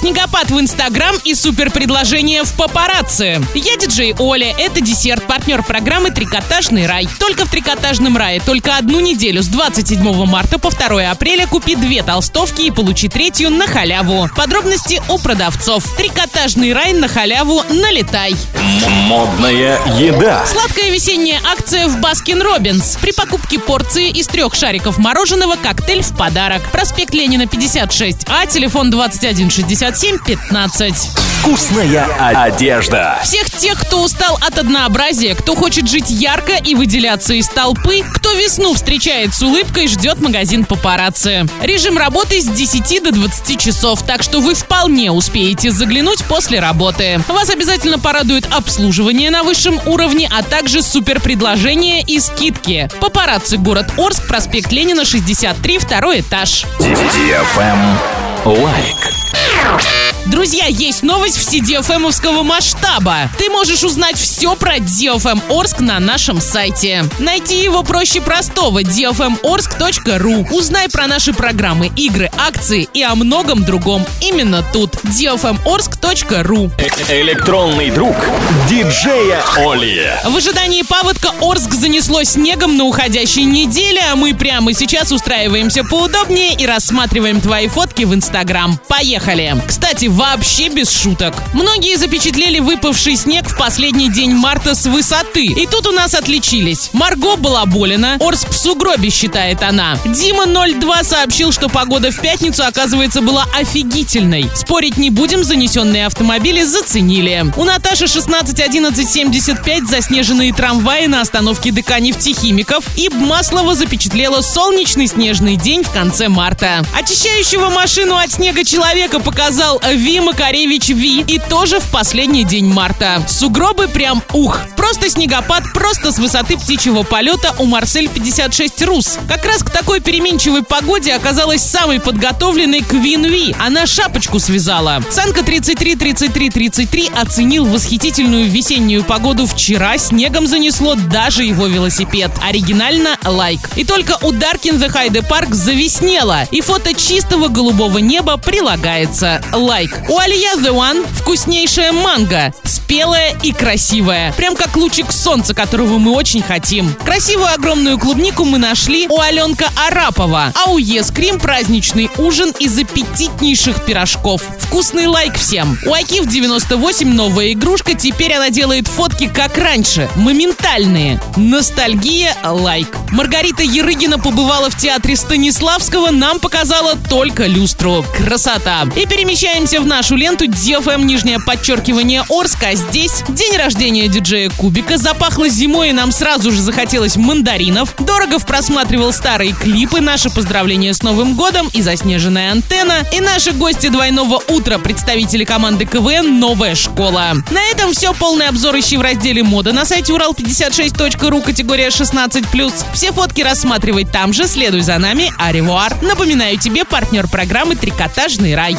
Снегопад в Инстаграм и супер предложение в папарацци. Я диджей Оля, это десерт, партнер программы «Трикотажный рай». Только в «Трикотажном рае» только одну неделю с 27 марта по 2 апреля купи две толстовки и получи третью на халяву. Подробности у продавцов. «Трикотажный рай» на халяву налетай. Модная еда. Сладкая весенняя акция в Баскин Робинс. При покупке порции из трех шариков мороженого коктейль в подарок. Проспект Ленина 56А, телефон 2167 15. Вкусная одежда. Всех тех, кто устал от однообразия, кто хочет жить ярко и выделяться из толпы, кто весну встречает с улыбкой, ждет магазин папарацци. Режим работы с 10 до 20 часов, так что вы вполне успеете заглянуть после работы. Вас обязательно порадует обслуживание на высшем уровне, а также супер предложения и скидки. Папарацци город Орск, проспект Ленина, 63, второй этаж. Лайк. Друзья, есть новость в CDFM-овского масштаба. Ты можешь узнать все про DFM Орск на нашем сайте. Найти его проще простого – dfmorsk.ru. Узнай про наши программы, игры, акции и о многом другом именно тут. dfmorsk.ru Электронный друг диджея Оли. В ожидании паводка Орск занесло снегом на уходящей неделе, а мы прямо сейчас устраиваемся поудобнее и рассматриваем твои фотки в Инстаграм. Поехали! Кстати, вообще без шуток. Многие запечатлели выпавший снег в последний день марта с высоты. И тут у нас отличились. Марго была болена, Орск в сугробе, считает она. Дима 02 сообщил, что погода в пятницу, оказывается, была офигительной. Спорить не будем, занесенные автомобили заценили. У Наташи 161175 заснеженные трамваи на остановке ДК нефтехимиков. И Маслова запечатлела солнечный снежный день в конце марта. Очищающего машину от снега человека показал Ви Макаревич Ви. И тоже в последний день марта. Сугробы прям ух. Просто снегопад, просто с высоты птичьего полета у Марсель 56 Рус. Как раз к такой переменчивой погоде оказалась самой подготовленной Queen V. Она шапочку связала. Санка 33 33 33 оценил восхитительную весеннюю погоду вчера. Снегом занесло даже его велосипед. Оригинально лайк. И только у Dark in the Hyde Park завеснело. И фото чистого голубого неба прилагается. Лайк. У Алия The One вкуснейшая манго. Спелая и красивая. Прям как лучик солнца, которого мы очень хотим. Красивую огромную клубнику мы нашли у Аленка Арапова. А у Ескрим праздничный ужин из аппетитнейших пирожков. Вкусный лайк всем. У Акив 98 новая игрушка. Теперь она делает фотки как раньше. Моментальные. Ностальгия лайк. Маргарита Ерыгина побывала в театре Станиславского. Нам показала только люстру. Красота. И перемещаемся в нашу ленту DFM нижнее подчеркивание Орска. Здесь день рождения диджея Кубика. Запахло зимой и нам сразу же захотелось мандаринов. Дорогов просматривал старые клипы. Наше поздравление с Новым годом и заснеженная антенна. И наши гости двойного утра, представители команды КВН «Новая школа». На этом все. Полный обзор ищи в разделе мода на сайте урал56.ру категория 16+. Все фотки рассматривай там же. Следуй за нами. Аривуар. Напоминаю тебе партнер программы «Трикотажный рай».